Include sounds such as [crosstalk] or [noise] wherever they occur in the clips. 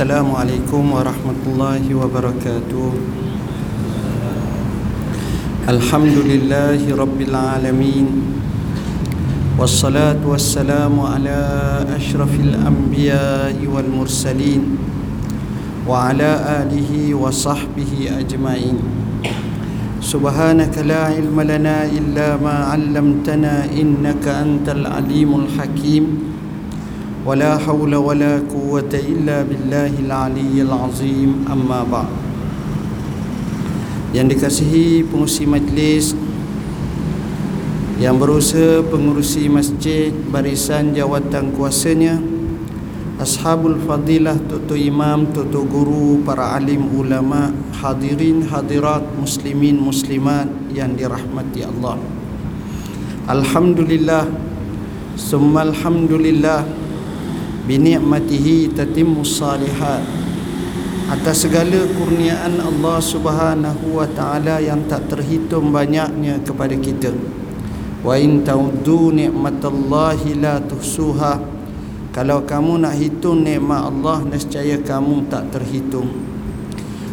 السلام عليكم ورحمة الله وبركاته الحمد لله رب العالمين والصلاة والسلام على أشرف الأنبياء والمرسلين وعلى آله وصحبه أجمعين سبحانك لا علم لنا إلا ما علمتنا إنك أنت العليم الحكيم ولا حول ولا قوة إلا بالله العلي العظيم أما بعد yang dikasihi pengurusi majlis yang berusaha pengurusi masjid barisan jawatan kuasanya ashabul fadilah tutu imam tutu guru para alim ulama hadirin hadirat muslimin muslimat yang dirahmati Allah alhamdulillah summa alhamdulillah binikmatihi tatimmus salihat atas segala kurniaan Allah Subhanahu wa taala yang tak terhitung banyaknya kepada kita. Wa in ta'uddu ni'matallahi la tuhsuha. Kalau kamu nak hitung nikmat Allah nescaya kamu tak terhitung.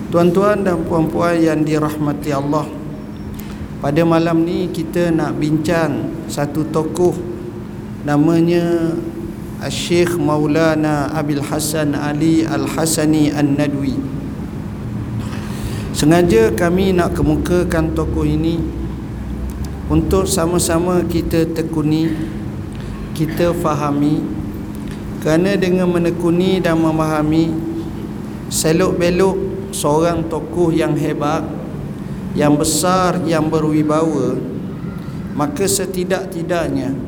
Tuan-tuan dan puan-puan yang dirahmati Allah. Pada malam ni kita nak bincang satu tokoh namanya Abil Hasan Ali Al-Hasani An-Nadwi. Sengaja kami nak kemukakan tokoh ini Untuk sama-sama kita tekuni Kita fahami. Kerana dengan menekuni dan memahami Selok-belok seorang tokoh yang hebat Yang besar, yang berwibawa Maka setidak-tidaknya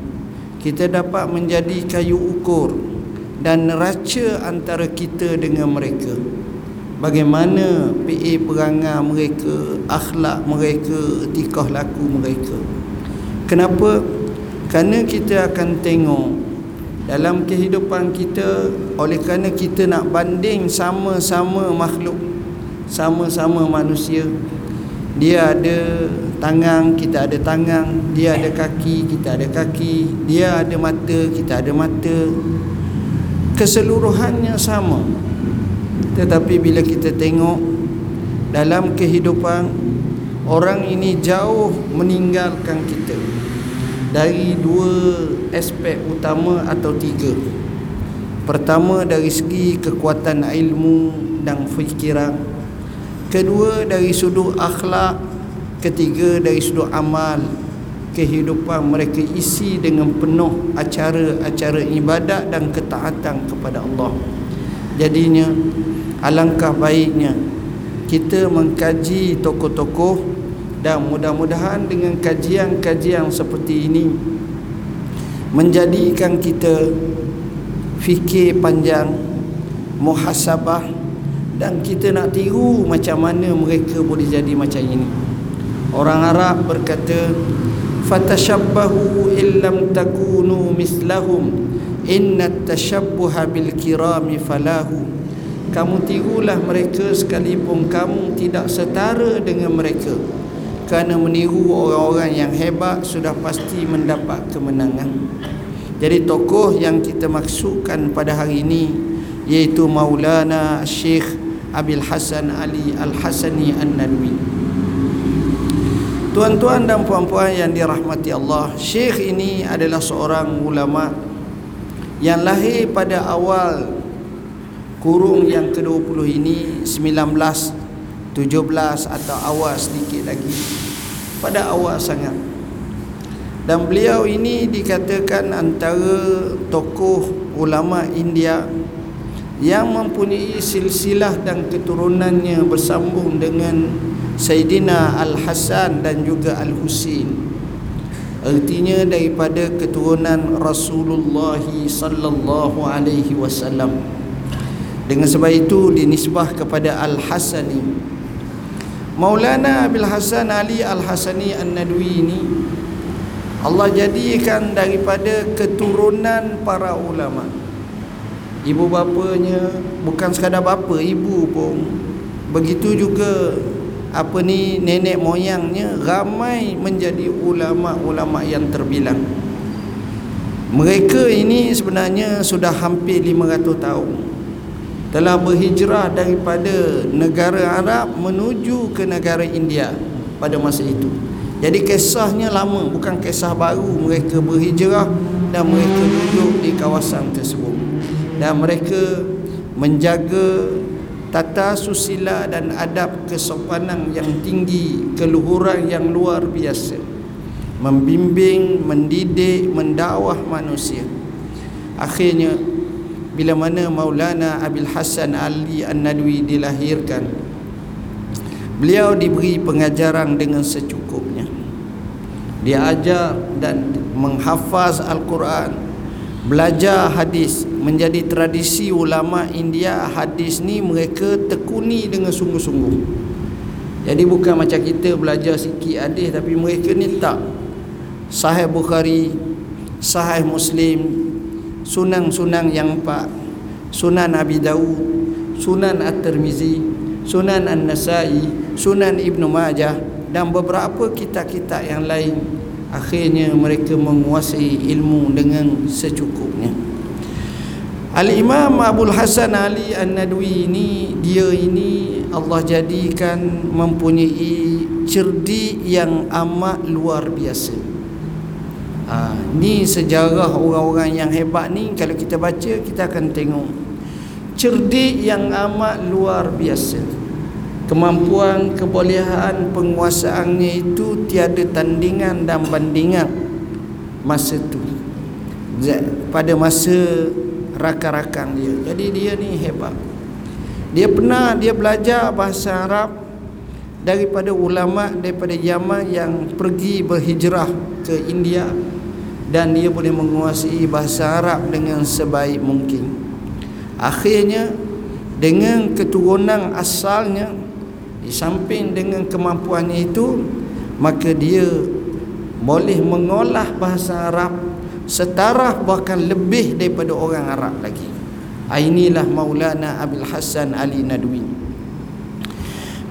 kita dapat menjadi kayu ukur dan neraca antara kita dengan mereka. Bagaimana PA perangai mereka akhlak mereka tikah laku mereka. Kenapa? Kerana kita akan tengok dalam kehidupan kita oleh kerana kita nak banding sama-sama makhluk sama-sama manusia dia ada tangan kita ada tangan dia ada kaki kita ada kaki dia ada mata kita ada mata. Keseluruhannya sama. Tetapi bila kita tengok dalam kehidupan orang ini jauh meninggalkan kita dari dua aspek utama atau tiga. Pertama dari segi kekuatan ilmu dan fikiran. Kedua dari sudut akhlak ketiga dari sudut amal kehidupan mereka isi dengan penuh acara-acara ibadat dan ketaatan kepada Allah. Jadinya alangkah baiknya kita mengkaji tokoh-tokoh dan mudah-mudahan dengan kajian-kajian seperti ini menjadikan kita fikir panjang muhasabah dan kita nak tiru macam mana mereka boleh jadi macam ini orang Arab berkata fatashabbahu illam takunu mislahum. Inna tashabbuha bil kirami falahu. Kamu tirulah mereka sekalipun kamu tidak setara dengan mereka. Kerana meniru orang-orang yang hebat sudah pasti mendapat kemenangan. Jadi tokoh yang kita maksudkan pada hari ini iaitu Maulana Syekh Abil Hasan Ali Al-Hasani An-Nadwi Tuan-tuan dan puan-puan yang dirahmati Allah Syekh ini adalah seorang ulama Yang lahir pada awal Kurung yang ke-20 ini 19 17 atau awal sedikit lagi Pada awal sangat. Dan beliau ini dikatakan antara tokoh ulama India yang mempunyai silsilah dan keturunannya bersambung dengan Sayyidina Al-Hasan dan juga Al-Husin artinya daripada keturunan Rasulullah sallallahu alaihi wasallam. Dengan sebab itu dinisbah kepada Al-Hasani. Maulana Abil Hasan Ali Al-Hasani An-Nadwi ini Allah jadikan daripada keturunan para ulama' ibu bapanya bukan sekadar bapa ibu pun. Begitu juga apa ni nenek moyangnya ramai menjadi ulama-ulama yang terbilang mereka ini sebenarnya sudah hampir 500 tahun telah berhijrah daripada negara Arab menuju ke negara India pada masa itu. Jadi kisahnya lama bukan kisah baru mereka berhijrah dan mereka duduk di kawasan tersebut. Dan mereka menjaga tata susila dan adab kesopanan yang tinggi, keluhuran yang luar biasa. Membimbing, mendidik, mendakwah manusia. Akhirnya bila mana Maulana Abil Hasan Ali An-Nadwi dilahirkan beliau diberi pengajaran dengan secukupnya dia ajar dan menghafaz Al-Quran belajar hadis menjadi tradisi ulama India hadis ni mereka tekuni dengan sungguh-sungguh. Jadi bukan macam kita belajar sikit hadis tapi mereka ni tak. Sahih Bukhari Sahih Muslim sunan-sunan yang empat sunan Abi Dawud sunan At-Tirmizi sunan An-Nasai sunan Ibn Majah dan beberapa kitab-kitab yang lain akhirnya mereka menguasai ilmu dengan secukupnya. Al-Imam Abdul Hasan Ali An-Nadwi ini dia ini Allah jadikan mempunyai cerdik yang amat luar biasa. Ha, ni sejarah orang-orang yang hebat ni kalau kita baca kita akan tengok. Cerdik yang amat luar biasa kemampuan kebolehan penguasaannya itu tiada tandingan dan bandingan masa tu. Pada masa rakan-rakan dia. Jadi dia ni hebat. Dia pernah dia belajar bahasa Arab daripada ulama daripada Yaman yang pergi berhijrah ke India dan dia boleh menguasai bahasa Arab dengan sebaik mungkin. Akhirnya dengan keturunan asalnya di samping dengan kemampuannya itu maka dia boleh mengolah bahasa Arab setara bahkan lebih daripada orang Arab lagi. Ah, inilah Maulana Abil Hasan Ali Nadwi.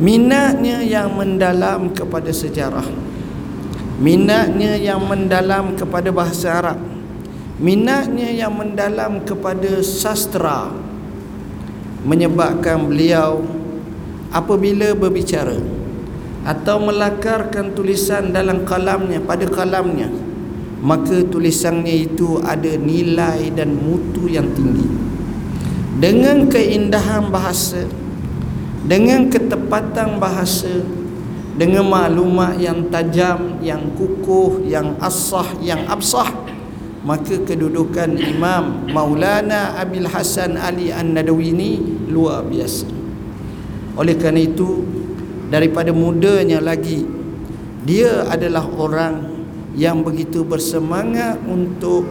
Minatnya yang mendalam kepada sejarah minatnya yang mendalam kepada bahasa Arab minatnya yang mendalam kepada sastra menyebabkan beliau apabila berbicara atau melakarkan tulisan dalam kalamnya pada kalamnya maka tulisannya itu ada nilai dan mutu yang tinggi. Dengan keindahan bahasa dengan ketepatan bahasa dengan maklumat yang tajam, yang kukuh, yang asah, yang absah maka kedudukan Imam Maulana Abil Hasan Ali An-Nadawi ini luar biasa oleh kerana itu daripada mudanya lagi dia adalah orang yang begitu bersemangat untuk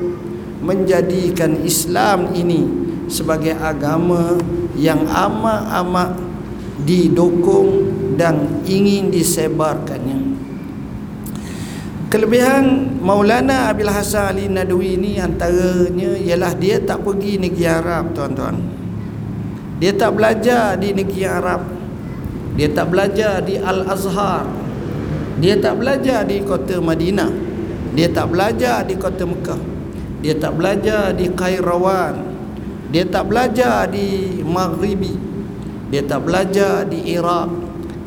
menjadikan Islam ini sebagai agama yang amat-amat didukung dan ingin disebarkannya. Kelebihan Maulana Abil Hasan Ali Nadwi ini antaranya ialah dia tak pergi negeri Arab tuan-tuan. Dia tak belajar di negeri Arab dia tak belajar di Al-Azhar. Dia tak belajar di kota Madinah. Dia tak belajar di kota Mekah. Dia tak belajar di Kairawan. Dia tak belajar di Maghribi. Dia tak belajar di Iraq.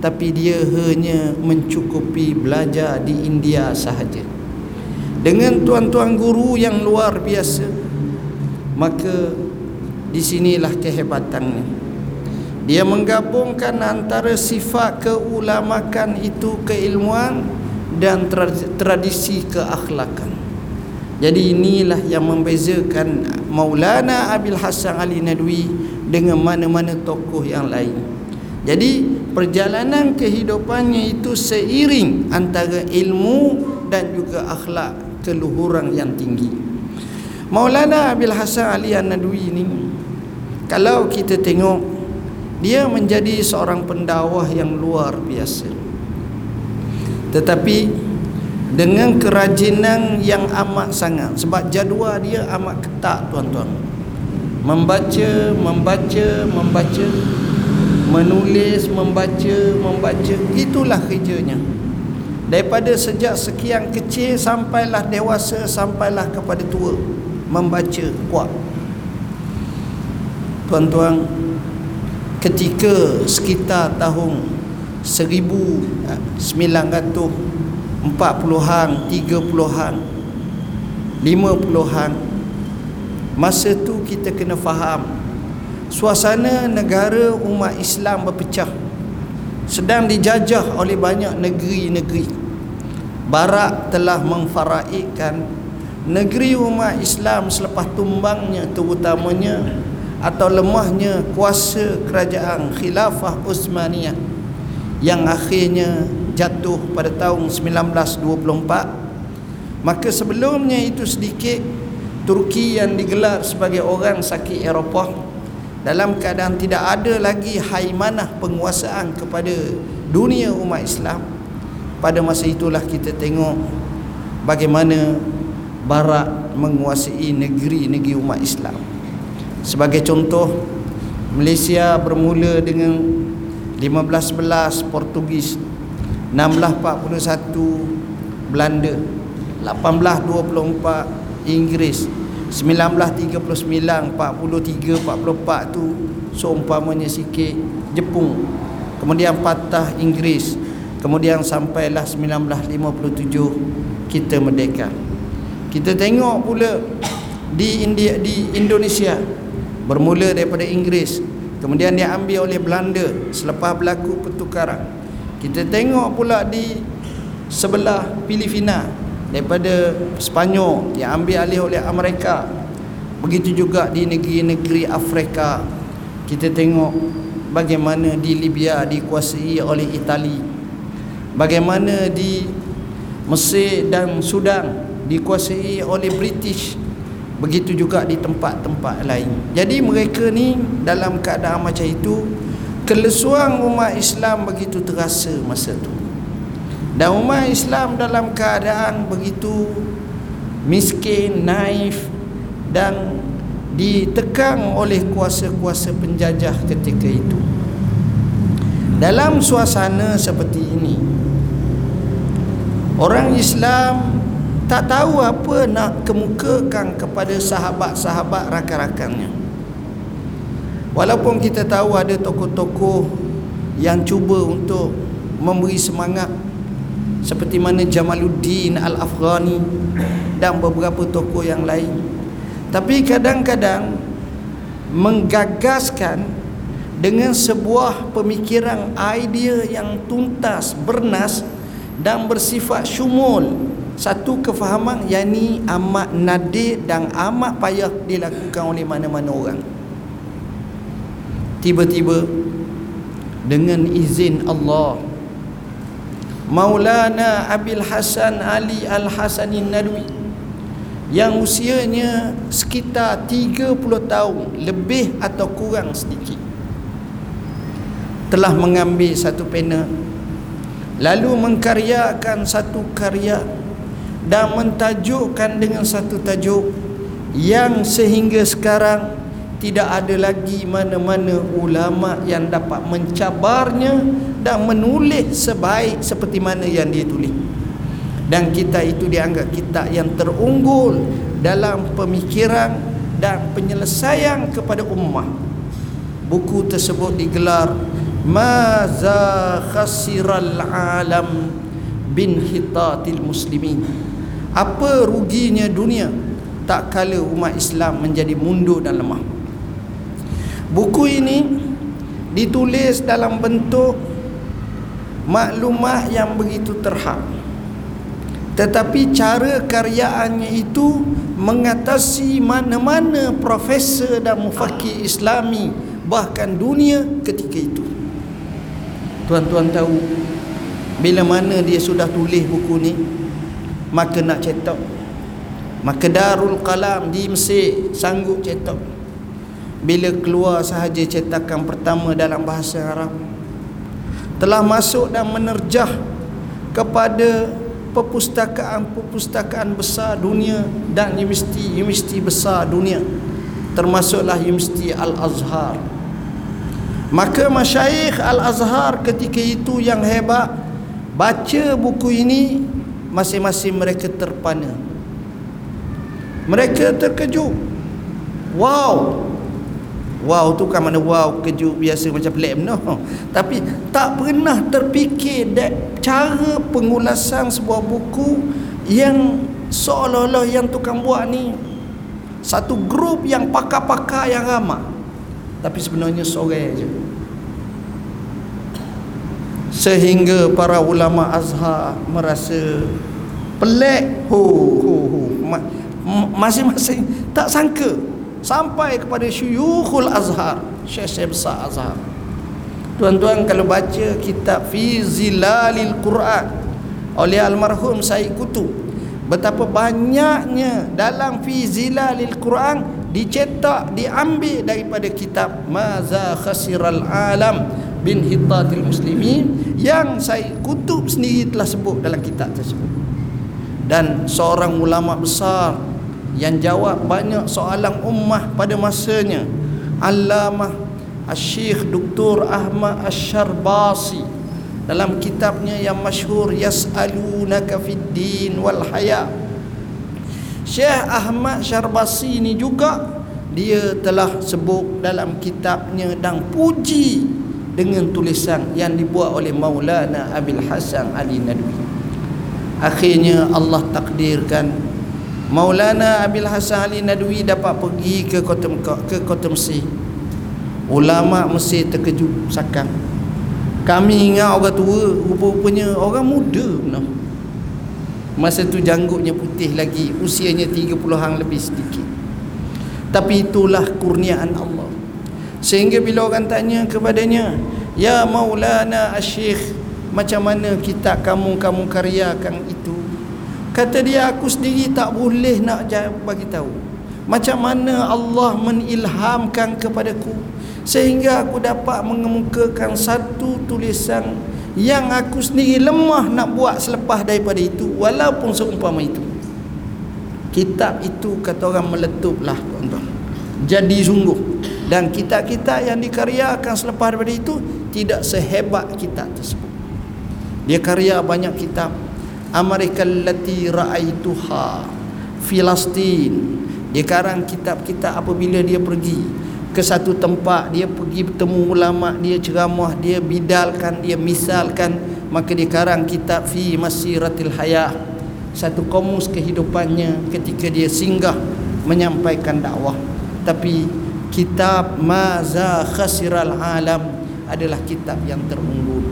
Tapi dia hanya mencukupi belajar di India sahaja. Dengan tuan-tuan guru yang luar biasa maka di sinilah kehebatannya dia menggabungkan antara sifat keulamakan itu keilmuan dan tradisi keakhlakan jadi inilah yang membezakan Maulana Abil Hasan Ali Nadwi dengan mana-mana tokoh yang lain jadi perjalanan kehidupannya itu seiring antara ilmu dan juga akhlak keluhuran yang tinggi. Maulana Abil Hasan Ali An-Nadwi ini kalau kita tengok dia menjadi seorang pendakwah yang luar biasa. Tetapi dengan kerajinan yang amat sangat sebab jadual dia amat ketat tuan-tuan. Membaca, membaca, membaca menulis, membaca, membaca itulah kerjanya daripada sejak sekian kecil sampailah dewasa sampailah kepada tua membaca kuat tuan-tuan ketika sekitar tahun 1940-an 30-an 50-an masa tu kita kena faham suasana negara umat Islam berpecah. Sedang dijajah oleh banyak negeri-negeri. Barat telah memfaraidkan negeri umat Islam selepas tumbangnya terutamanya atau lemahnya kuasa kerajaan khilafah Uthmaniyah yang akhirnya jatuh pada tahun 1924 maka sebelumnya itu sedikit Turki yang digelar sebagai orang sakit Eropah dalam keadaan tidak ada lagi haimanah penguasaan kepada dunia umat Islam. Pada masa itulah kita tengok bagaimana barat menguasai negeri-negeri umat Islam Sebagai contoh Malaysia bermula dengan 1511 Portugis 1641 Belanda 1824 Inggeris 1939 43 44 tu seumpamanya sikit Jepun kemudian patah Inggeris kemudian sampailah 1957 kita merdeka. Kita tengok pula di India di Indonesia bermula daripada Inggeris. Kemudian dia ambil oleh Belanda selepas berlaku pertukaran. Kita tengok pula di sebelah Filipina daripada Sepanyol yang ambil alih oleh Amerika. Begitu juga di negeri-negeri Afrika. Kita tengok bagaimana di Libya dikuasai oleh Itali. Bagaimana di Mesir dan Sudan dikuasai oleh British Begitu juga di tempat-tempat lain. Jadi mereka ni dalam keadaan macam itu kelesuan umat Islam begitu terasa masa tu. Dan umat Islam dalam keadaan begitu miskin, naif dan ditekan oleh kuasa-kuasa penjajah ketika itu. Dalam suasana seperti ini, orang Islam tak tahu apa nak kemukakan kepada sahabat-sahabat rakan-rakannya. Walaupun kita tahu ada tokoh-tokoh yang cuba untuk memberi semangat seperti mana Jamaluddin Al-Afghani dan beberapa tokoh yang lain. Tapi kadang-kadang menggagaskan dengan sebuah pemikiran idea yang tuntas bernas dan bersifat syumul satu kefahaman yang ni amat nadir dan amat payah dilakukan oleh mana-mana orang. Tiba-tiba dengan izin Allah Maulana Abil Hasan Ali Al-Hasanin Nadwi yang usianya sekitar 30 tahun lebih atau kurang sedikit telah mengambil satu pena lalu mengkaryakan satu karya dan mentajukkan dengan satu tajuk yang sehingga sekarang tidak ada lagi mana-mana ulama yang dapat mencabarnya dan menulis sebaik seperti mana yang dia tulis. Dan kita itu dianggap kita yang terunggul dalam pemikiran dan penyelesaian kepada ummah. Buku tersebut digelar Maza khasiral alam bin hitatil muslimin apa ruginya dunia tak kala umat Islam menjadi mundur dan lemah? Buku ini ditulis dalam bentuk maklumat yang begitu terhad tetapi cara karyaannya itu mengatasi mana-mana profesor dan mufakir islami bahkan dunia ketika itu. Tuan-tuan tahu bila mana dia sudah tulis buku ni maka nak cetak. Maka Darul Qalam di Mesir sanggup cetak. Bila keluar sahaja cetakan pertama dalam bahasa Arab telah masuk dan menerjah kepada perpustakaan-perpustakaan besar dunia dan universiti-universiti besar dunia. Termasuklah Universiti Al-Azhar. Maka masyayikh Al-Azhar ketika itu yang hebat baca buku ini masing-masing mereka terpana. Mereka terkejut. Wow. Wow tu kan mana wow kejut biasa macam pelik no. [laughs] tapi tak pernah terfikir that cara pengulasan sebuah buku yang seolah-olah yang tukang buat ni satu grup yang pakar-pakar yang ramah. Tapi sebenarnya sore je sehingga para ulama azhar merasa pelik. Ho ho ho masing-masing tak sangka sampai kepada syuyukhul azhar syekh-syekh besar azhar. Tuan-tuan kalau baca kitab fi zilalil quran oleh almarhum Said Kutub betapa banyaknya dalam fi zilalil quran dicetak diambil daripada kitab maza khasiral alam bin hittatil muslimin yang Said Kutub sendiri telah sebut dalam kitab tersebut dan seorang ulama besar yang jawab banyak soalan ummah pada masanya Allamah Al-Syekh Dr. Ahmad Ash-Sharbasi dalam kitabnya yang masyhur Yas'alunaka fid din wal haya Syekh Ahmad Syarbasi ini juga dia telah sebut dalam kitabnya dan puji dengan tulisan yang dibuat oleh Maulana Abil Hasan Ali Nadwi. Akhirnya Allah takdirkan Maulana Abil Hasan Ali Nadwi dapat pergi ke kota Mekah, ke kota Mesir. Ulama Mesir terkejut sakang. Kami ingat orang tua rupa-rupanya orang muda benar masa tu janggutnya putih lagi usianya 30-an lebih sedikit. Tapi itulah kurniaan Allah sehingga bila orang tanya kepadanya ya Maulana Asyikh macam mana kitab kamu kamu karyakan itu? Kata dia aku sendiri tak boleh nak bagi tahu. Macam mana Allah menilhamkan kepadaku sehingga aku dapat mengemukakan satu tulisan yang aku sendiri lemah nak buat selepas daripada itu walaupun seumpama itu? Kitab itu kata orang meletuplah tuan-tuan. Jadi sungguh dan kitab-kitab yang dikaryakan selepas daripada itu tidak sehebat kitab tersebut. Dia karya banyak kitab. Amerika lati ra'aituha Filastin. Dia karang kitab-kitab apabila dia pergi ke satu tempat dia pergi bertemu ulama dia ceramah dia bidalkan dia misalkan maka dia karang kitab fi masiratil hayah. Satu komus kehidupannya ketika dia singgah menyampaikan dakwah. Tapi kitab maza khasiral alam adalah kitab yang terunggul.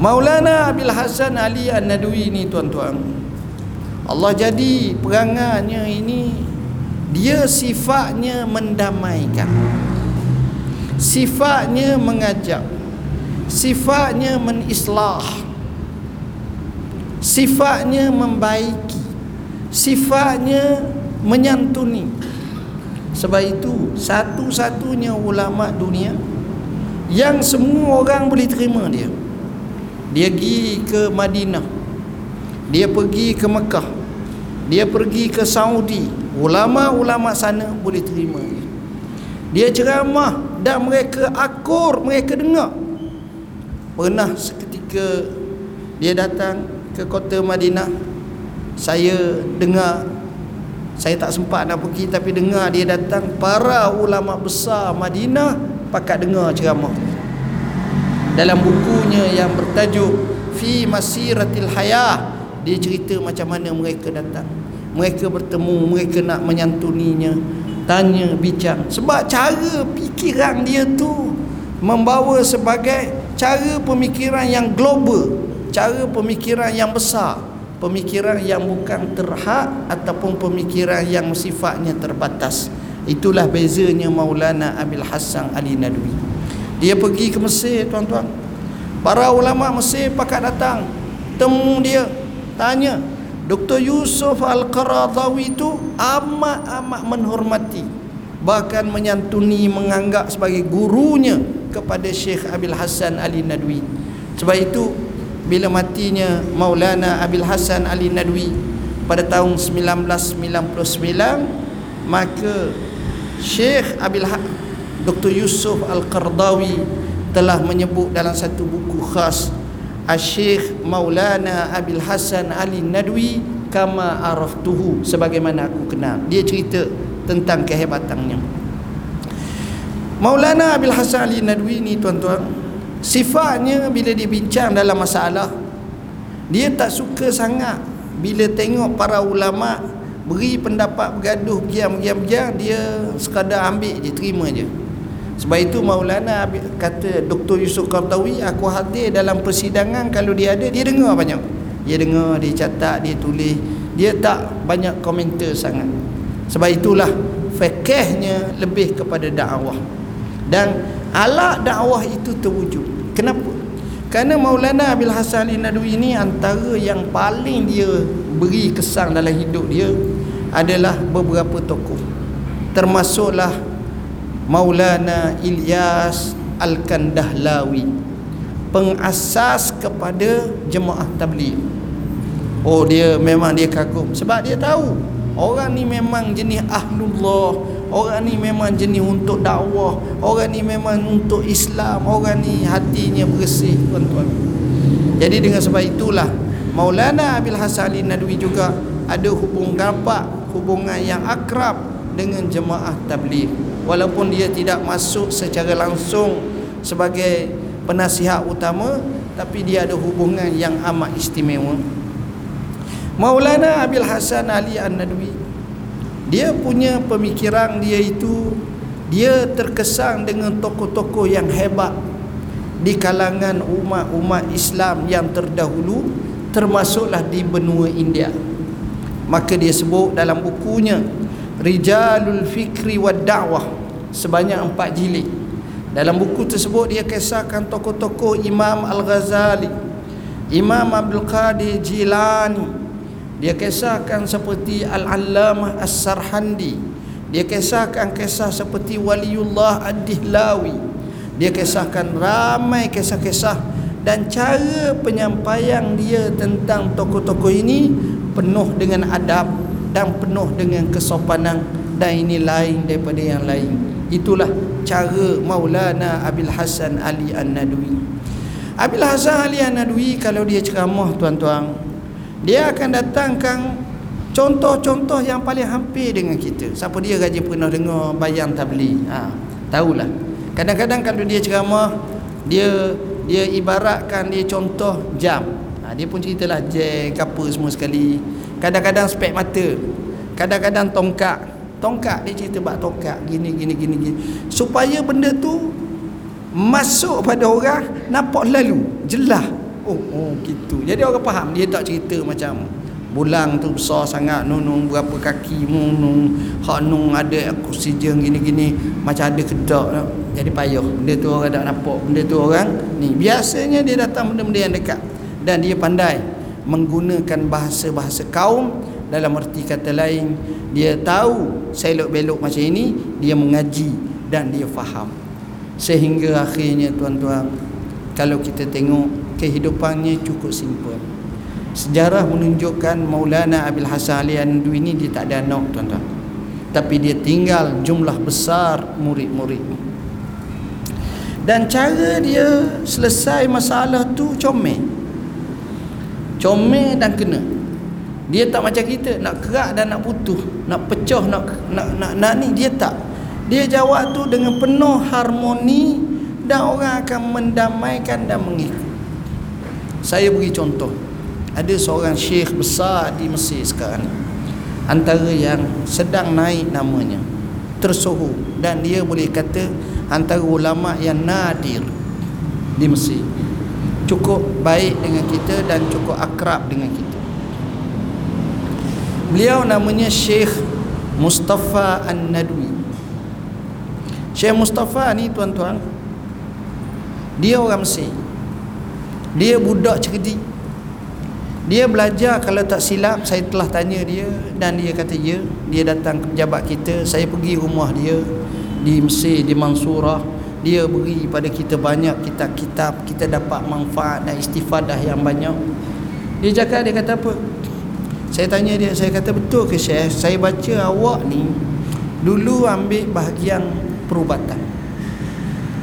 Maulana Abil Hasan Ali An-Nadwi ni tuan-tuan. Allah jadi perangannya ini dia sifatnya mendamaikan. Sifatnya mengajak. Sifatnya menislah. Sifatnya membaiki. Sifatnya menyantuni sebab itu satu-satunya ulama dunia yang semua orang boleh terima dia. Dia pergi ke Madinah dia pergi ke Mekah dia pergi ke Saudi. Ulama-ulama sana boleh terima dia. Ceramah dan mereka akur mereka dengar. Pernah seketika dia datang ke kota Madinah saya dengar saya tak sempat nak pergi tapi dengar dia datang. Para ulama besar Madinah pakat dengar ceramah. Dalam bukunya yang bertajuk fi masiratil hayah dia cerita macam mana mereka datang. Mereka bertemu mereka nak menyantuninya tanya bincang. Sebab cara fikiran dia tu membawa sebagai cara pemikiran yang global cara pemikiran yang besar pemikiran yang bukan terhad ataupun pemikiran yang sifatnya terbatas. Itulah bezanya Maulana Abil Hasan Ali Nadwi. Dia pergi ke Mesir tuan-tuan. Para ulama Mesir pakat datang. Temu dia. Tanya Dr. Yusuf Al-Qaradawi itu amat-amat menghormati bahkan menyantuni menganggap sebagai gurunya kepada Syekh Abil Hasan Ali Nadwi. Sebab itu bila matinya Maulana Abil Hasan Ali Nadwi pada tahun 1999 maka Syekh Abil Hasan Dr. Yusuf Al-Qardawi telah menyebut dalam satu buku khas Asyikh Maulana Abil Hasan Ali Nadwi kama araftuhu sebagaimana aku kenal dia cerita tentang kehebatannya Maulana Abil Hasan Ali Nadwi ni tuan-tuan sifatnya bila dia bincang dalam masalah dia tak suka sangat bila tengok para ulama beri pendapat bergaduh giam giam dia sekadar ambil je terima je. Sebab itu Maulana kata Dr. Yusuf Qartawi aku hadir dalam persidangan kalau dia ada dia dengar banyak. Dia dengar dia catat dia tulis. Dia tak banyak komentar sangat. Sebab itulah fikihnya lebih kepada dakwah dan alat dakwah itu terwujud. Kenapa? Kerana Maulana Abil Hasan Al-Nadwi ini antara yang paling dia beri kesan dalam hidup dia adalah beberapa tokoh. Termasuklah Maulana Ilyas Al-Kandahlawi pengasas kepada jemaah tabligh. Oh dia memang dia kagum sebab dia tahu orang ni memang jenis ahlullah. Orang ni memang jenis untuk dakwah. Orang ni memang untuk Islam. Orang ni hatinya bersih tuan-tuan. Jadi dengan sebab itulah Maulana Abil Hasan Ali Nadwi juga ada hubungan rapat hubungan yang akrab dengan jemaah tabligh. Walaupun dia tidak masuk secara langsung sebagai penasihat utama tapi dia ada hubungan yang amat istimewa Maulana Abil Hasan Ali An-Nadwi dia punya pemikiran dia itu dia terkesan dengan tokoh-tokoh yang hebat di kalangan umat-umat Islam yang terdahulu termasuklah di benua India maka dia sebut dalam bukunya Rijalul Fikri wa Da'wah sebanyak empat jilid. Dalam buku tersebut dia kisahkan tokoh-tokoh Imam Al-Ghazali, Imam Abdul Qadir Jilani. Dia kisahkan seperti Al-Allamah As-Sarhandi. Dia kisahkan kisah seperti Waliullah Ad-Dihlawi. Dia kisahkan ramai kisah-kisah dan cara penyampaian dia tentang tokoh-tokoh ini penuh dengan adab dan penuh dengan kesopanan dan ini lain daripada yang lain itulah cara Maulana Abil Hasan Ali An-Nadwi Abil Hasan Ali An-Nadwi kalau dia ceramah tuan-tuan dia akan datangkan contoh-contoh yang paling hampir dengan kita. Siapa dia gaji pernah dengar bayang tabli ha, tahulah. Kadang-kadang kalau dia ceramah dia dia ibaratkan dia contoh jam. Ha, dia pun ceritalah jam apa semua sekali. Kadang-kadang spek mata. Kadang-kadang tongkat tongkat dia cerita bab tongkat gini gini gini gini. Supaya benda tu masuk pada orang nampak lalu jelas oh oh gitu. Jadi orang faham dia tak cerita macam bulang tu besar sangat nunung berapa kaki nunung hak nung ada oksigen gini-gini macam ada kedak jadi payah benda tu orang tak nampak benda tu orang ni. Biasanya dia datang benda-benda yang dekat. Dan dia pandai menggunakan bahasa-bahasa kaum dalam erti kata lain dia tahu selok belok macam ini dia mengaji dan dia faham. Sehingga akhirnya tuan-tuan kalau kita tengok kehidupannya cukup simple. Sejarah menunjukkan Maulana Abil Hasan Ali Andwi ini dia tak ada anak tuan-tuan. Tapi dia tinggal jumlah besar murid-murid. Dan cara dia selesai masalah tu comel. Comel dan kena. Dia tak macam kita nak kerak dan nak putus nak pecah nak nak nak, nak ni dia tak. Dia jawab tu dengan penuh harmoni dan orang akan mendamaikan dan mengikut. Saya beri contoh. Ada seorang syekh besar di Mesir sekarang antara yang sedang naik namanya. Tersohu dan dia boleh kata antara ulama yang nadir di Mesir. Cukup baik dengan kita dan cukup akrab dengan kita. Beliau namanya Syekh Mustafa An-Nadwi. Syekh Mustafa ni tuan-tuan dia orang Mesir. Dia budak cerdik. Dia belajar kalau tak silap saya telah tanya dia dan dia kata ya dia datang ke pejabat kita saya pergi rumah dia di Mesir di Mansurah. Dia beri pada kita banyak kitab-kitab kita dapat manfaat dan istifadah yang banyak. Dia cakap dia kata apa? Saya tanya dia saya kata betul ke Syekh? Saya baca awak ni dulu ambil bahagian perubatan.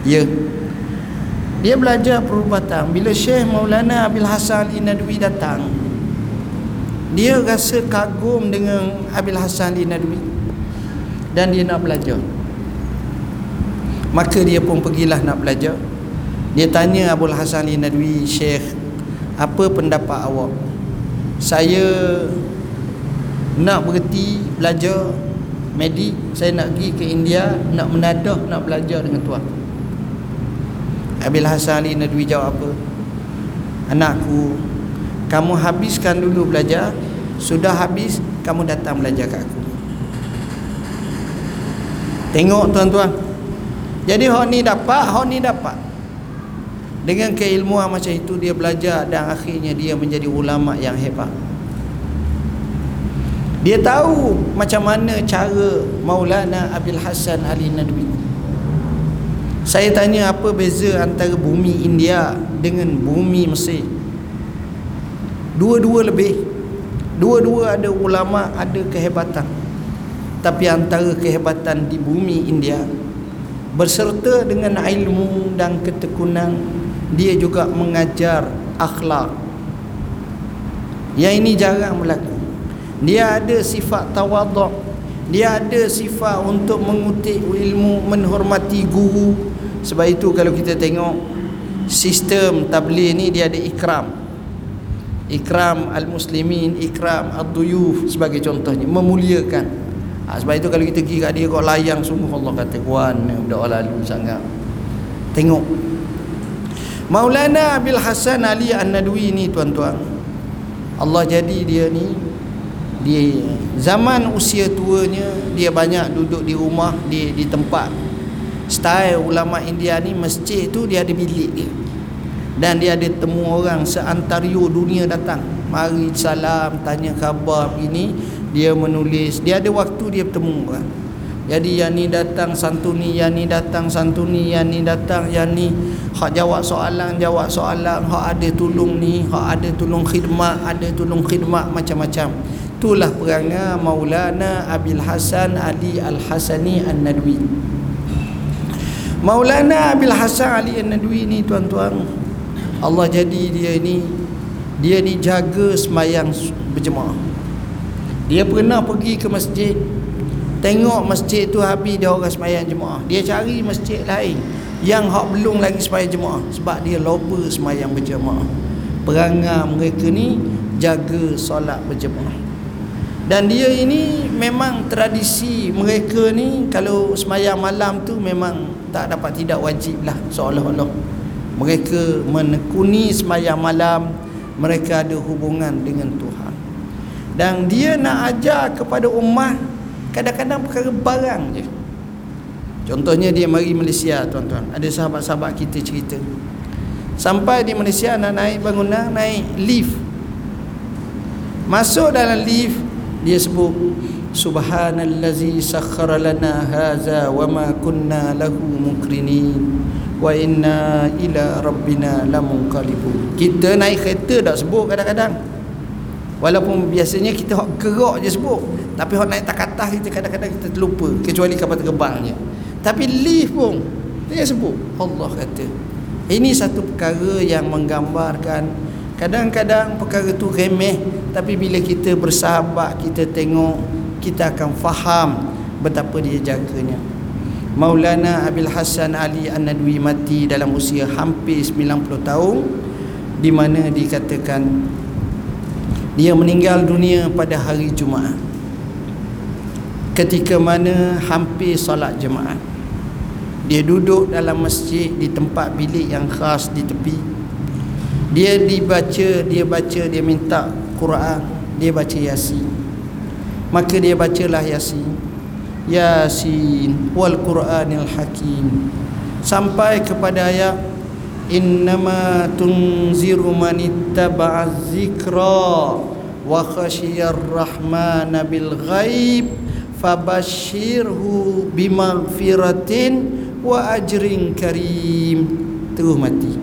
Ya dia belajar perubatan. Bila Syekh Maulana Abil Hasan Al-Nadwi datang dia rasa kagum dengan Abil Hasan Al-Nadwi dan dia nak belajar. Maka dia pun pergilah nak belajar. Dia tanya Abdul Hasan Ali Nadwi Syekh apa pendapat awak? Saya nak berhenti belajar medik. Saya nak pergi ke India nak menadah nak belajar dengan tuan Abil Hasan Ali Nadwi jawab apa? Anakku kamu habiskan dulu belajar. Sudah habis kamu datang belajar kat aku. Tengok tuan-tuan. Jadi hak ni dapat hak ni dapat. Dengan keilmuan macam itu dia belajar dan akhirnya dia menjadi ulama yang hebat. Dia tahu macam mana cara Maulana Abil Hasan Ali Nadwi. Saya tanya apa beza antara bumi India dengan bumi Mesir. Dua-dua lebih. Dua-dua ada ulama, ada kehebatan. Tapi antara kehebatan di bumi India berserta dengan ilmu dan ketekunan dia juga mengajar akhlak. Yang ini jarang berlaku dia ada sifat tawaduk dia ada sifat untuk mengutip ilmu menghormati guru sebab itu kalau kita tengok sistem tabligh ni dia ada ikram. Ikram al-muslimin ikram ad-duyuf sebagai contohnya memuliakan. Ha, sebab itu kalau kita pergi kat dia kau layang sungguh Allah kata kuan budak lalu sangat. Tengok. Maulana Abil Hasan Ali An-Nadwi ni tuan-tuan. Allah jadi dia ni di zaman usia tuanya dia banyak duduk di rumah di di tempat style ulama India ni masjid tu dia ada bilik dia. Dan dia ada temu orang seantario dunia datang. Mari salam tanya khabar ini dia menulis. Dia ada waktu dia bertemu orang. Jadi yang ni datang santuni yang ni datang santuni yang ni datang yang ni. Hak jawab soalan jawab soalan. Hak ada tolong ni hak ada tolong khidmat ada tolong khidmat macam-macam. Itulah perangai Maulana Abil Hasan Ali Al-Hasani An-Nadwi Maulana Abil Hasan Ali An-Nadwi ni tuan-tuan. Allah jadi dia ni dia ni jaga semayang berjemaah. Dia pernah pergi ke masjid tengok masjid tu habis dia orang semayang jemaah. Dia cari masjid lain yang hak belum lagi semayang jemaah sebab dia lupa semayang berjemaah. Perangai mereka ni jaga solat berjemaah. Dan dia ini memang tradisi mereka ni kalau semayang malam tu memang tak dapat tidak wajib lah seolah-olah. Mereka menekuni semayang malam mereka ada hubungan dengan Tuhan. Dan dia nak ajar kepada umat kadang-kadang perkara barang je. Contohnya dia mari Malaysia tuan-tuan. Ada sahabat-sahabat kita cerita. Sampai di Malaysia nak naik bangunan naik lift. Masuk dalam lift dia sebut subhanallazi sakhkhara lana hadza wama kunna lahu mukrinin wa inna ila rabbina lamunqalibun. Kita naik kereta tak sebut kadang-kadang. Walaupun biasanya kita hok gerak je sebut. Tapi hok naik tak atas kita kadang-kadang kita terlupa. Kecuali kapal terbangnya tapi lift pun dia sebut. Allah kata ini satu perkara yang menggambarkan Kadang-kadang perkara tu remeh. Tapi bila kita bersahabat Kita tengok Kita akan faham Betapa dia jaganya. Maulana Abil Hasan Ali An-Nadwi mati dalam usia hampir 90 tahun di mana dikatakan dia meninggal dunia pada hari Jumaat ketika mana hampir solat jemaat dia duduk dalam masjid di tempat bilik yang khas di tepi. Dia dibaca dia baca dia minta Quran dia baca Yasin maka dia bacalah Yasin. Yasin wal Quranil Hakim. Sampai kepada ayat innama tunziru man ittaba'a dzikra wa khashiyar rahmana bil ghaib fabashshirhu bimaghfiratin wa ajrin karim. Terus mati.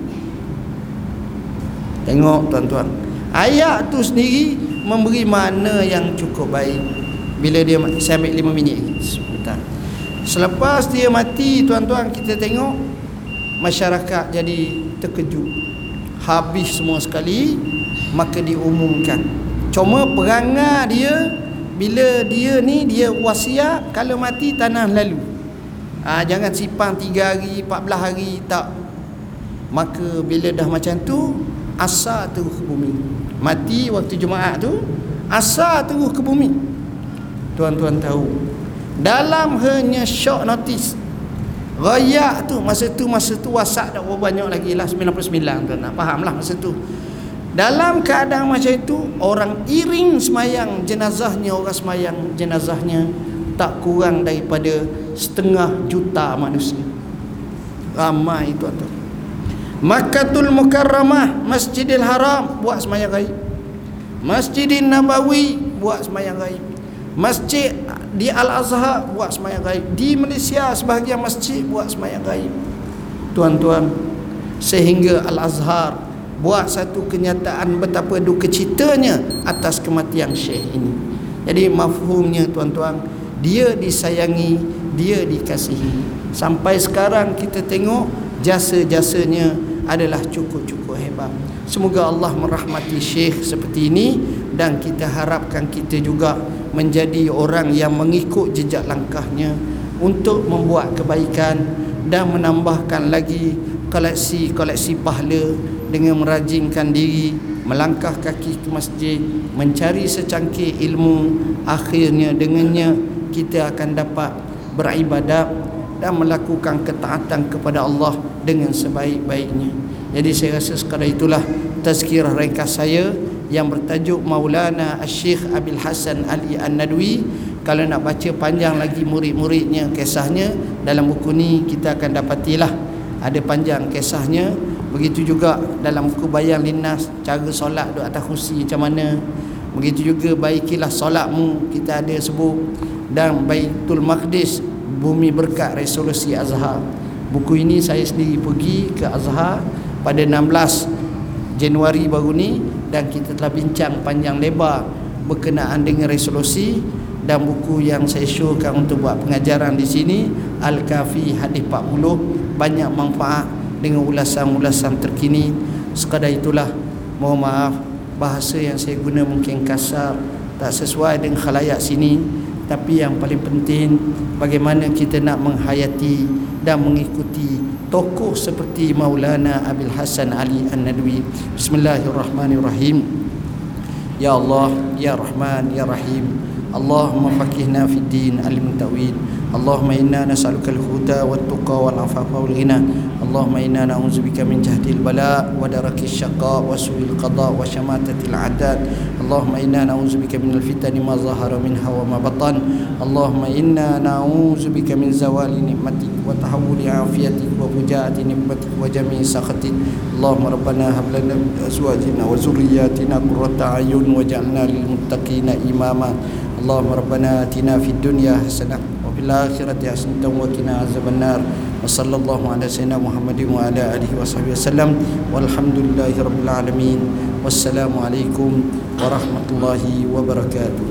Tengok tuan-tuan. Ayat tu sendiri Memberi mana yang cukup baik Bila dia Saya ambil lima minit Sebentar. Selepas dia mati tuan-tuan Kita tengok Masyarakat jadi terkejut. Habis semua sekali Maka diumumkan. Cuma perangai dia Bila dia ni Dia wasiat Kalau mati tanah lalu. Ha, jangan simpan 3 hari 14 hari tak. Maka bila dah macam tu asal terus ke bumi. Mati waktu Jumaat tu asal terus ke bumi tuan-tuan tahu. Dalam hanya short notice. Rayak tu masa tu masa tu wasak dah banyak lagi lah 99 tu nak faham lah masa tu. Dalam keadaan macam itu orang iring semayang jenazahnya orang semayang jenazahnya tak kurang daripada setengah juta manusia. Ramai itu tuan Makkatul Mukarramah Masjidil Haram buat semayang gaib Masjidil Nabawi buat semayang gaib Masjid di Al-Azhar buat semayang gaib. Di Malaysia sebahagian masjid buat semayang gaib. Tuan-tuan sehingga Al-Azhar buat satu kenyataan betapa duka citanya atas kematian syekh ini. Jadi mafhumnya tuan-tuan dia disayangi dia dikasihi. Sampai sekarang kita tengok jasa-jasanya adalah cukup-cukup hebat semoga Allah merahmati syekh seperti ini dan kita harapkan kita juga menjadi orang yang mengikut jejak langkahnya untuk membuat kebaikan dan menambahkan lagi koleksi-koleksi pahala dengan merajinkan diri melangkah kaki ke masjid mencari secangkir ilmu. Akhirnya dengannya kita akan dapat beribadat dan melakukan ketaatan kepada Allah dengan sebaik-baiknya jadi saya rasa sekadar itulah tazkirah ringkas saya yang bertajuk Maulana Syekh Abil Hasan Ali An-Nadwi. Kalau nak baca panjang lagi murid-muridnya kisahnya dalam buku ni kita akan dapatilah ada panjang kisahnya. Begitu juga dalam buku Bayang Linnas cara solat duduk atas kursi macam mana. Begitu juga baikilah solatmu kita ada sebut. Dan Baitul Maqdis bumi berkat resolusi Azhar. Buku ini saya sendiri pergi ke Azhar pada 16 Januari baru ni dan kita telah bincang panjang lebar berkenaan dengan resolusi dan buku yang saya showkan untuk buat pengajaran di sini Al-Kafi Hadis 40 banyak manfaat dengan ulasan-ulasan terkini. Sekadar itulah mohon maaf bahasa yang saya guna mungkin kasar tak sesuai dengan khalayak sini tapi yang paling penting bagaimana kita nak menghayati dan mengikuti tokoh seperti Maulana Abil Hasan Ali An-Nadwi. Bismillahirrahmanirrahim. Ya Allah Ya Rahman Ya Rahim. Allahumma fakihna fid din alim tawil. Allahumma inna nas'aluka al-huda wat-tuqa wal-afafa wal-ghina Allahumma inna na'udzubika min jahdil bala wa daraki syaqa wa su'il qada wa syamatati al-adad Allahumma inna na'udzubika min al-fitani ma zahara minha wa ma batan Allahumma inna na'udzubika min zawali ni'matik wa tahawuli afiyatik wa fujaati ni'matik wa jami'i sakhatik Allahumma rabbana hab lana min azwajina wa zurriyyatina qurrata a'yun waj'alna lil muttaqina imama اللهم ربنا اتنا في الدنيا حسنه وفي الاخره حسنه وقنا عذاب النار وصلى الله على سيدنا محمد وعلى اله وصحبه وسلم والحمد لله رب العالمين والسلام عليكم ورحمه الله وبركاته